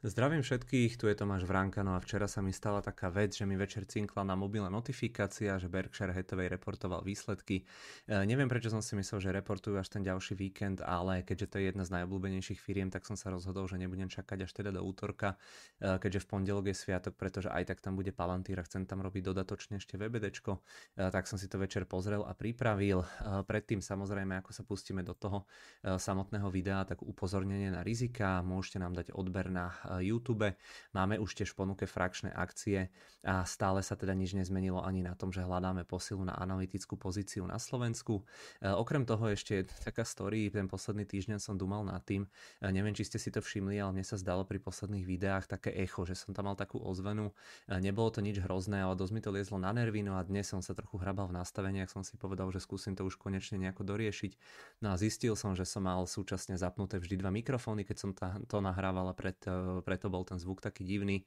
Zdravím všetkých, tu je Tomáš Vránka, no a včera sa mi stala taká vec, že mi večer cinkla na mobile notifikácia, že Berkshire Hathaway reportoval výsledky. E, neviem prečo som si myslel, že reportujú až ten ďalší víkend, ale keďže to je jedna z najobľúbenejších firiem, tak som sa rozhodol, že nebudem čakať až teda do útorka, e, keďže v pondelok je sviatok, pretože aj tak tam bude Palantír a chcem tam robiť dodatočne ešte VBDčko, e, tak som si to večer pozrel a pripravil. E, predtým samozrejme, ako sa pustíme do toho e, samotného videa, tak upozornenie na rizika, môžete nám dať odber na YouTube. Máme už tiež ponuke frakčné akcie a stále sa teda nič nezmenilo ani na tom, že hľadáme posilu na analytickú pozíciu na Slovensku. E, okrem toho ešte taká story, ten posledný týždeň som dumal nad tým, e, neviem, či ste si to všimli, ale mne sa zdalo pri posledných videách také echo, že som tam mal takú ozvenu. Nebolo to nič hrozné, ale dosť mi to liezlo na nervy, no a dnes som sa trochu hrabal v nastaveniach, som si povedal, že skúsim to už konečne nejako doriešiť. No a zistil som, že som mal súčasne zapnuté vždy dva mikrofóny, keď som to nahrával a pred preto bol ten zvuk taký divný.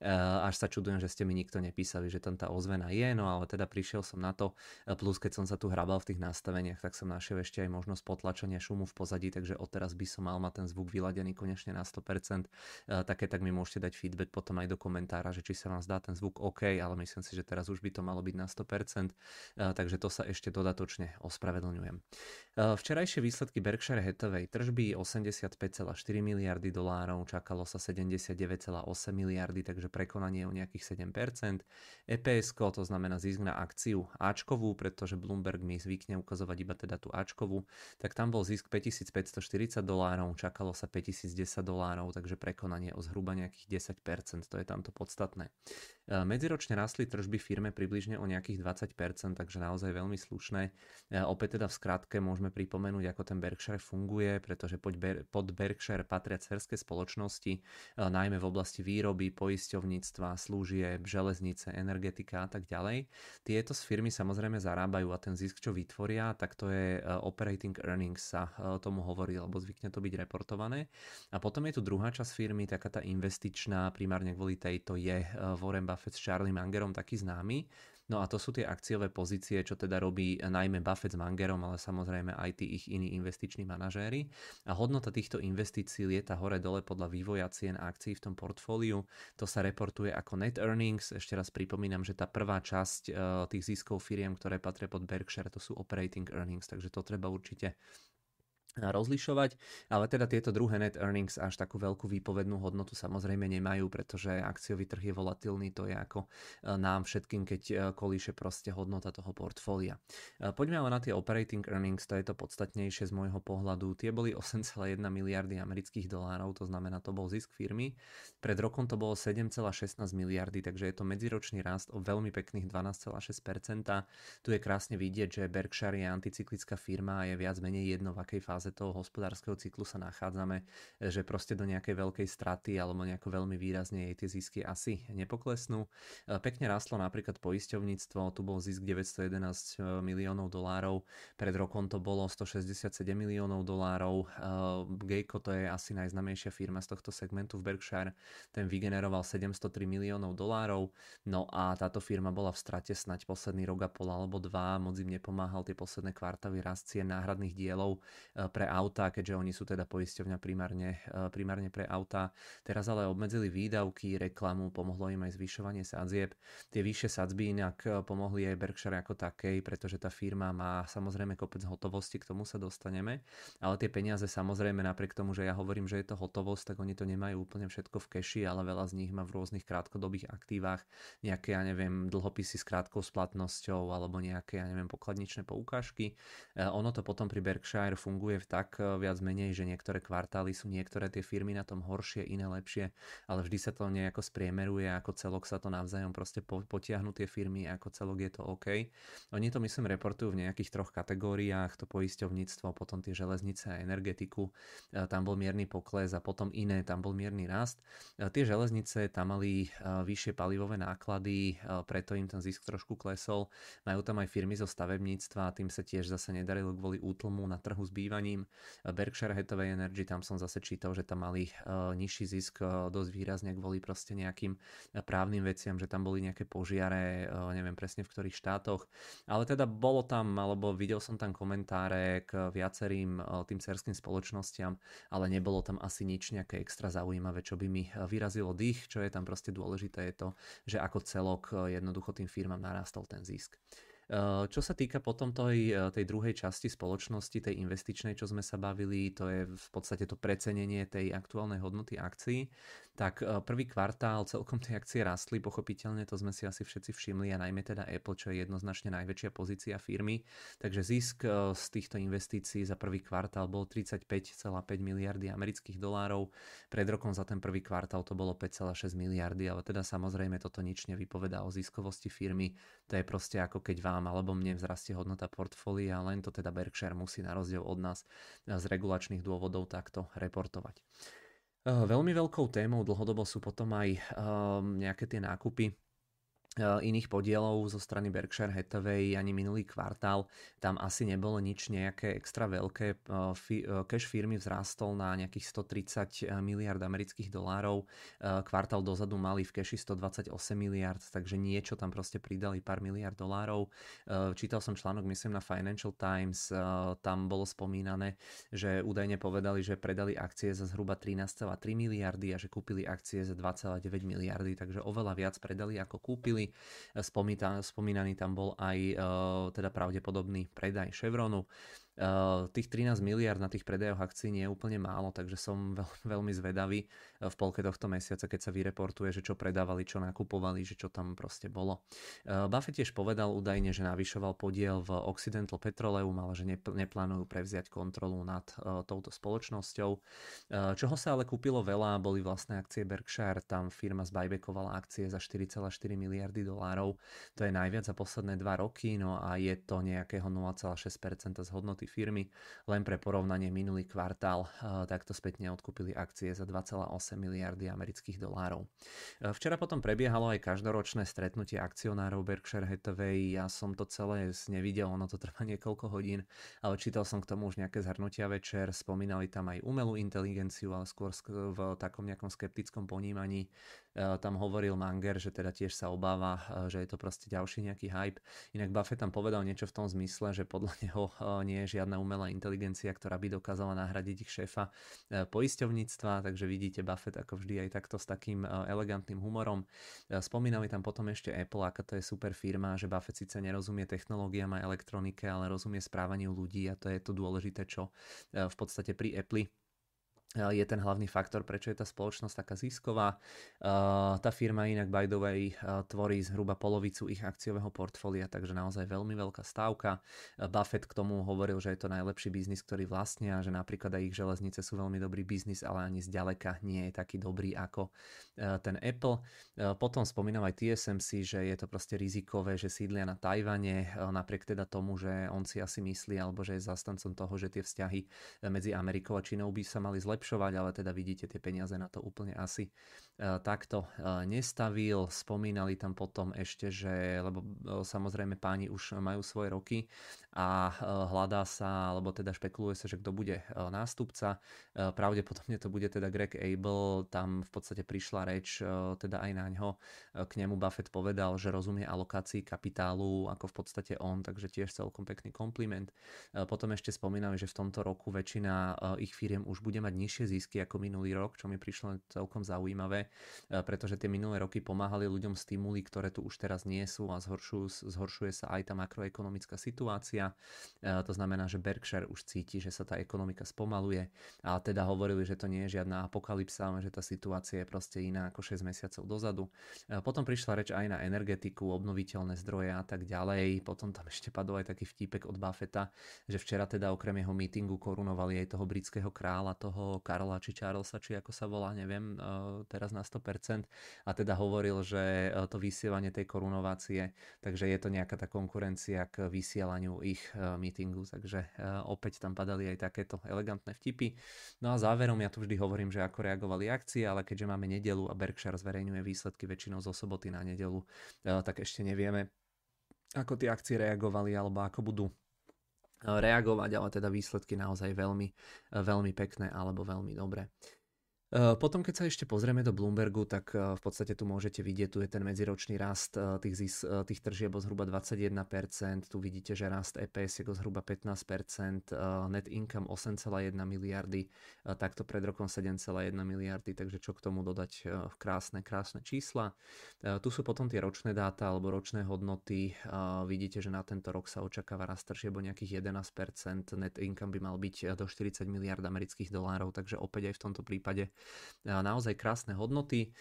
Eh, až sa čudujem, že ste mi nikto nepísali, že tam tá ozvena je, no ale teda prišiel som na to, eh, plus keď som sa tu hrabal v tých nastaveniach, tak som našiel ešte aj možnosť potlačenia šumu v pozadí, takže odteraz by som mal mať ten zvuk vyladený konečne na 100%. Eh, také tak mi môžete dať feedback potom aj do komentára, že či sa vám zdá ten zvuk OK, ale myslím si, že teraz už by to malo byť na 100%, takže to sa ešte dodatočne ospravedlňujem. Včerajšie výsledky Berkshire Hathaway tržby 85,4 miliardy dolárov, čakalo sa 79,8 miliardy, takže prekonanie o nejakých 7%. EPS, to znamená zisk na akciu Ačkovú, pretože Bloomberg mi zvykne ukazovať iba teda tú Ačkovú, tak tam bol zisk 5540 dolárov, čakalo sa 5010 dolárov, takže prekonanie o zhruba nejakých 10%, to je tamto podstatné. E, medziročne rastli tržby firme približne o nejakých 20%, takže naozaj veľmi slušné. E, opäť teda v skratke môžeme pripomenúť, ako ten Berkshire funguje, pretože pod Berkshire patria cerské spoločnosti, e, najmä v oblasti výroby, poisťov poisťovníctva, služieb, železnice, energetika a tak ďalej. Tieto firmy samozrejme zarábajú a ten zisk, čo vytvoria, tak to je e, operating earnings sa e, tomu hovorí, lebo zvykne to byť reportované. A potom je tu druhá časť firmy, taká tá investičná, primárne kvôli tejto je e, Warren Buffett s Charlie Mangerom taký známy, No a to sú tie akciové pozície, čo teda robí najmä Buffett s Mangerom, ale samozrejme aj tí ich iní investiční manažéri. A hodnota týchto investícií lieta hore-dole podľa vývoja cien akcií v tom portfóliu. To sa reportuje ako net earnings. Ešte raz pripomínam, že tá prvá časť e, tých ziskov firiem, ktoré patria pod Berkshire, to sú operating earnings, takže to treba určite rozlišovať, ale teda tieto druhé net earnings až takú veľkú výpovednú hodnotu samozrejme nemajú, pretože akciový trh je volatilný, to je ako e, nám všetkým, keď e, kolíše proste hodnota toho portfólia. E, poďme ale na tie operating earnings, to je to podstatnejšie z môjho pohľadu. Tie boli 8,1 miliardy amerických dolárov, to znamená, to bol zisk firmy. Pred rokom to bolo 7,16 miliardy, takže je to medziročný rast o veľmi pekných 12,6%. Tu je krásne vidieť, že Berkshire je anticyklická firma a je viac menej jedno v akej fáze fáze toho hospodárskeho cyklu sa nachádzame, že proste do nejakej veľkej straty alebo nejako veľmi výrazne jej tie zisky asi nepoklesnú. E, pekne rastlo napríklad poisťovníctvo, tu bol zisk 911 e, miliónov dolárov, pred rokom to bolo 167 miliónov dolárov. E, Geico to je asi najznamejšia firma z tohto segmentu v Berkshire, ten vygeneroval 703 miliónov dolárov, no a táto firma bola v strate snať posledný rok a pol alebo dva, moc im nepomáhal tie posledné kvartavy rast cien náhradných dielov pre auta, keďže oni sú teda poisťovňa primárne, e, primárne pre auta. Teraz ale obmedzili výdavky, reklamu, pomohlo im aj zvyšovanie sadzieb. Tie vyššie sadzby inak e, pomohli aj Berkshire ako takej, pretože tá firma má samozrejme kopec hotovosti, k tomu sa dostaneme, ale tie peniaze samozrejme napriek tomu, že ja hovorím, že je to hotovosť, tak oni to nemajú úplne všetko v keši, ale veľa z nich má v rôznych krátkodobých aktívach nejaké, ja neviem, dlhopisy s krátkou splatnosťou alebo nejaké, ja neviem, pokladničné poukážky. E, ono to potom pri Berkshire funguje tak eh, viac menej, že niektoré kvartály sú niektoré tie firmy na tom horšie, iné lepšie, ale vždy sa to nejako spriemeruje, ako celok sa to navzájom proste potiahnu tie firmy, ako celok je to OK. Oni to myslím reportujú v nejakých troch kategóriách, to poisťovníctvo, potom tie železnice a energetiku, eh, tam bol mierny pokles a potom iné, tam bol mierny rast. Eh, tie železnice tam mali vyššie palivové náklady, preto im ten zisk trošku klesol. Majú tam aj firmy zo stavebníctva, tým sa tiež zase nedarilo kvôli útlmu na trhu s bývaním známym. Berkshire Hathaway Energy, tam som zase čítal, že tam mali nižší zisk dosť výrazne kvôli proste nejakým právnym veciam, že tam boli nejaké požiare, neviem presne v ktorých štátoch. Ale teda bolo tam, alebo videl som tam komentáre k viacerým tým cerským spoločnostiam, ale nebolo tam asi nič nejaké extra zaujímavé, čo by mi vyrazilo dých. Čo je tam proste dôležité je to, že ako celok jednoducho tým firmám narastol ten zisk. Eh, čo sa týka potom tej, eh, tej druhej časti spoločnosti, tej investičnej, čo sme sa bavili, to je v podstate to precenenie tej aktuálnej hodnoty akcií, tak eh, prvý kvartál celkom tie akcie rastli, pochopiteľne, to sme si asi všetci všimli a najmä teda Apple, čo je jednoznačne najväčšia pozícia firmy. Takže zisk z týchto investícií za prvý kvartál bol 35,5 miliardy amerických dolárov. Pred rokom za ten prvý kvartál to bolo 5,6 miliardy, ale teda samozrejme toto nič nevypovedá o ziskovosti firmy. To je proste ako keď vám alebo mne vzrastie hodnota portfólia, len to teda Berkshire musí na rozdiel od nás z regulačných dôvodov takto reportovať. Veľmi veľkou témou dlhodobo sú potom aj nejaké tie nákupy iných podielov zo strany Berkshire Hathaway ani minulý kvartál. Tam asi nebolo nič nejaké extra veľké. E, e, cash firmy vzrástol na nejakých 130 miliard amerických dolárov. Kvartál dozadu mali v cashi 128 miliard, takže niečo tam proste pridali pár miliard dolárov. Čítal som článok, myslím na Financial Times, tam bolo spomínané, že údajne povedali, že predali akcie za zhruba 13,3 miliardy a že kúpili akcie za 2,9 miliardy, takže oveľa viac predali ako kúpili spomínaný, spomínaný tam bol aj e, teda pravdepodobný predaj Chevronu. Eh, tých 13 miliard na tých predajoch akcií nie je úplne málo, takže som veľ, veľmi zvedavý eh, v polke tohto mesiaca, keď sa vyreportuje, že čo predávali, čo nakupovali, že čo tam proste bolo. Eh, Buffett tiež povedal údajne, že navyšoval podiel v Occidental Petroleum, ale že neplánujú prevziať kontrolu nad touto spoločnosťou. Čoho sa ale kúpilo veľa, boli vlastné akcie Berkshire, tam firma zbajbekovala akcie za 4,4 miliardy dolárov, to je najviac za posledné dva roky, no a je to nejakého 0,6% z hodnoty firmy. Len pre porovnanie minulý kvartál eh, takto spätne odkúpili akcie za 2,8 miliardy amerických dolárov. Eh, včera potom prebiehalo aj každoročné stretnutie akcionárov Berkshire Hathaway. Ja som to celé nevidel, ono to trvá niekoľko hodín, ale čítal som k tomu už nejaké zhrnutia večer. Spomínali tam aj umelú inteligenciu, ale skôr v takom nejakom skeptickom ponímaní. Eh, tam hovoril Manger, že teda tiež sa obáva, že je to proste ďalší nejaký hype. Inak Buffett tam povedal niečo v tom zmysle, že podľa neho nie je žiadna umelá inteligencia, ktorá by dokázala nahradiť ich šéfa e, poisťovníctva, takže vidíte Buffett ako vždy aj takto s takým elegantným humorom. Spomínali tam potom ešte Apple, aká to je super firma, že Buffett síce nerozumie technológiám a elektronike, ale rozumie správaniu ľudí a to je to dôležité, čo v podstate pri Apple je ten hlavný faktor, prečo je tá spoločnosť taká zisková. Tá firma inak by the way tvorí zhruba polovicu ich akciového portfólia, takže naozaj veľmi veľká stávka. Buffett k tomu hovoril, že je to najlepší biznis, ktorý vlastnia, že napríklad aj ich železnice sú veľmi dobrý biznis, ale ani zďaleka nie je taký dobrý ako ten Apple. Potom spomínam aj TSMC, že je to proste rizikové, že sídlia na Tajvane, napriek teda tomu, že on si asi myslí, alebo že je zastancom toho, že tie vzťahy medzi Amerikou a Čínou by sa mali zlepšiť zlepšovať, ale teda vidíte, tie peniaze na to úplne asi e, takto e, nestavil. Spomínali tam potom ešte, že, lebo e, samozrejme páni už majú svoje roky a hľadá sa, alebo teda špekuluje sa, že kto bude nástupca. Pravdepodobne to bude teda Greg Abel, tam v podstate prišla reč teda aj na ňo. K nemu Buffett povedal, že rozumie alokácii kapitálu ako v podstate on, takže tiež celkom pekný kompliment. Potom ešte spomínali, že v tomto roku väčšina ich firiem už bude mať nižšie nižšie zisky ako minulý rok, čo mi prišlo celkom zaujímavé, e, pretože tie minulé roky pomáhali ľuďom stimuli, ktoré tu už teraz nie sú a zhoršujú, zhoršuje sa aj tá makroekonomická situácia. E, to znamená, že Berkshire už cíti, že sa tá ekonomika spomaluje a teda hovorili, že to nie je žiadna apokalypsa, že tá situácia je proste iná ako 6 mesiacov dozadu. E, potom prišla reč aj na energetiku, obnoviteľné zdroje a tak ďalej. Potom tam ešte padol aj taký vtípek od Buffetta, že včera teda okrem jeho mítingu korunovali aj toho britského kráľa, toho Karla či Charlesa, či ako sa volá, neviem, e, teraz na 100%. A teda hovoril, že e, to vysielanie tej korunovácie, takže je to nejaká tá konkurencia k vysielaniu ich e, meetingu, takže opäť tam padali aj takéto elegantné vtipy. No a záverom ja tu vždy hovorím, že ako reagovali akcie, ale keďže máme nedelu a Berkshire zverejňuje výsledky väčšinou zo soboty na nedelu, tak ešte nevieme, ako tie akcie reagovali alebo ako budú reagovať, ale teda výsledky naozaj veľmi, veľmi pekné alebo veľmi dobré. Eh, potom, keď sa ešte pozrieme do Bloombergu, tak eh, v podstate tu môžete vidieť, tu je ten medziročný rast eh, tých, zis, tých tržieb o zhruba 21%, tu vidíte, že rast EPS je o zhruba 15%, net income 8,1 miliardy, takto pred rokom 7,1 miliardy, takže čo k tomu dodať krásne, krásne čísla. Tu sú potom tie ročné dáta alebo ročné hodnoty, vidíte, že na tento rok sa očakáva rast tržieb o nejakých 11%, net income by mal byť do 40 miliard amerických dolárov, takže opäť aj v tomto prípade naozaj krásne hodnoty.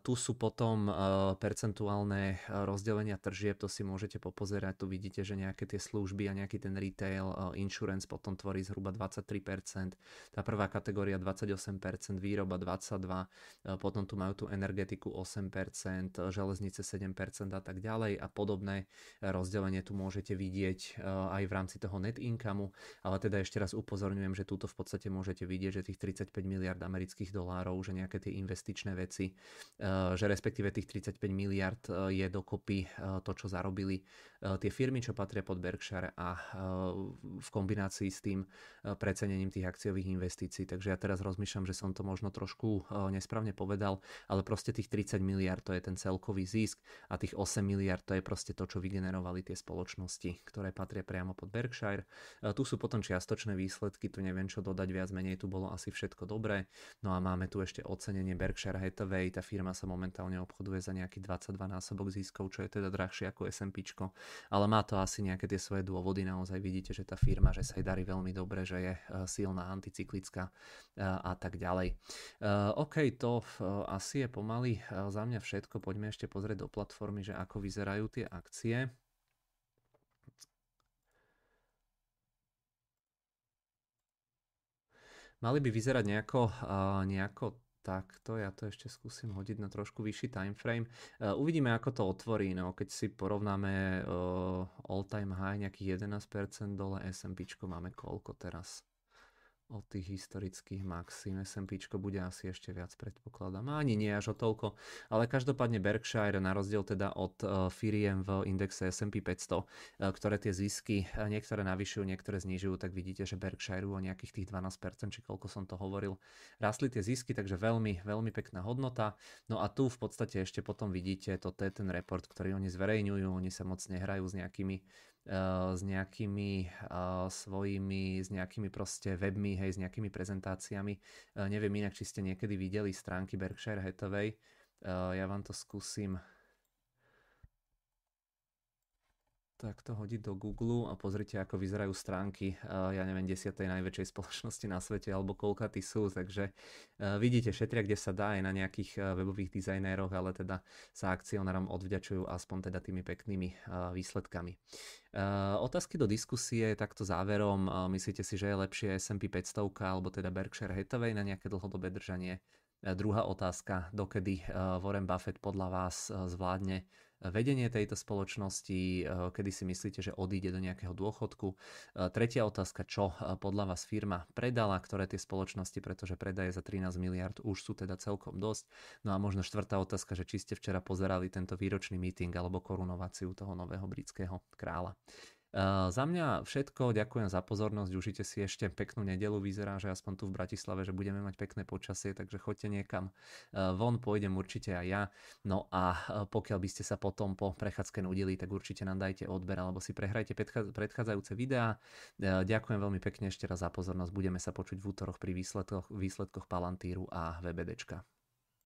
Tu sú potom percentuálne rozdelenia tržieb, to si môžete popozerať, tu vidíte, že nejaké tie služby a nejaký ten retail, insurance potom tvorí zhruba 23%, tá prvá kategória 28%, výroba 22%, potom tu majú tú energetiku 8%, železnice 7% a tak ďalej a podobné rozdelenie tu môžete vidieť aj v rámci toho net income, ale teda ešte raz upozorňujem, že túto v podstate môžete vidieť, že tých 35 miliard amerických dolárov, že nejaké tie investičné veci, eh, že respektíve tých 35 miliard eh, je dokopy eh, to, čo zarobili tie firmy, čo patria pod Berkshire a v kombinácii s tým precenením tých akciových investícií. Takže ja teraz rozmýšľam, že som to možno trošku nesprávne povedal, ale proste tých 30 miliard to je ten celkový zisk a tých 8 miliard to je proste to, čo vygenerovali tie spoločnosti, ktoré patria priamo pod Berkshire. Tu sú potom čiastočné výsledky, tu neviem čo dodať, viac menej tu bolo asi všetko dobré. No a máme tu ešte ocenenie Berkshire Hathaway, tá firma sa momentálne obchoduje za nejaký 22 násobok ziskov, čo je teda drahšie ako S&P, ale má to asi nejaké tie svoje dôvody, naozaj vidíte, že tá firma, že sa jej darí veľmi dobre, že je eh, silná, anticyklická eh, a tak ďalej. Eh, OK, to asi je pomaly za mňa všetko, poďme ešte pozrieť do platformy, že ako vyzerajú tie akcie. Mali by vyzerať nejako, nejako takto, ja to ešte skúsim hodiť na trošku vyšší timeframe. Uh, uvidíme, ako to otvorí, no, keď si porovnáme uh, all time high nejakých 11%, dole S&P máme koľko teraz? Od tých historických maxim. S&P bude asi ešte viac predpokladám. Ani nie až o toľko, ale každopádne Berkshire na rozdiel teda od uh, firiem v indexe S&P 500, uh, ktoré tie zisky uh, niektoré navyšujú, niektoré znižujú, tak vidíte, že Berkshire o nejakých tých 12%, či koľko som to hovoril, rastli tie zisky, takže veľmi, veľmi pekná hodnota. No a tu v podstate ešte potom vidíte, toto je ten report, ktorý oni zverejňujú, oni sa moc nehrajú s nejakými s nejakými uh, svojimi, s nejakými proste webmi, hej, s nejakými prezentáciami. Uh, neviem inak, či ste niekedy videli stránky Berkshire Hathaway. Ja vám to skúsim takto hodiť do Google a pozrite, ako vyzerajú stránky, ja neviem, desiatej najväčšej spoločnosti na svete, alebo koľka tí sú, takže vidíte, šetria, kde sa dá aj na nejakých webových dizajnéroch, ale teda sa akcionárom odvďačujú aspoň teda tými peknými výsledkami. Otázky do diskusie takto záverom. Myslíte si, že je lepšie S&P 500 alebo teda Berkshire Hathaway na nejaké dlhodobé držanie? Druhá otázka, dokedy Warren Buffett podľa vás zvládne vedenie tejto spoločnosti, eh, kedy si myslíte, že odíde do nejakého dôchodku. Eh, tretia otázka, čo eh, podľa vás firma predala, ktoré tie spoločnosti, pretože predaje za 13 miliard už sú teda celkom dosť. No a možno štvrtá otázka, že či ste včera pozerali tento výročný meeting alebo korunováciu toho nového britského kráľa. Uh, za mňa všetko, ďakujem za pozornosť, užite si ešte peknú nedelu, vyzerá, že aspoň tu v Bratislave, že budeme mať pekné počasie, takže choďte niekam uh, von, pôjdem určite aj ja. No a uh, pokiaľ by ste sa potom po prechádzke nudili, tak určite nám dajte odber alebo si prehrajte predchádzajúce videá. Ďakujem veľmi pekne ešte raz za pozornosť, budeme sa počuť v útoroch pri výsledkoch, výsledkoch Palantíru a VBDčka.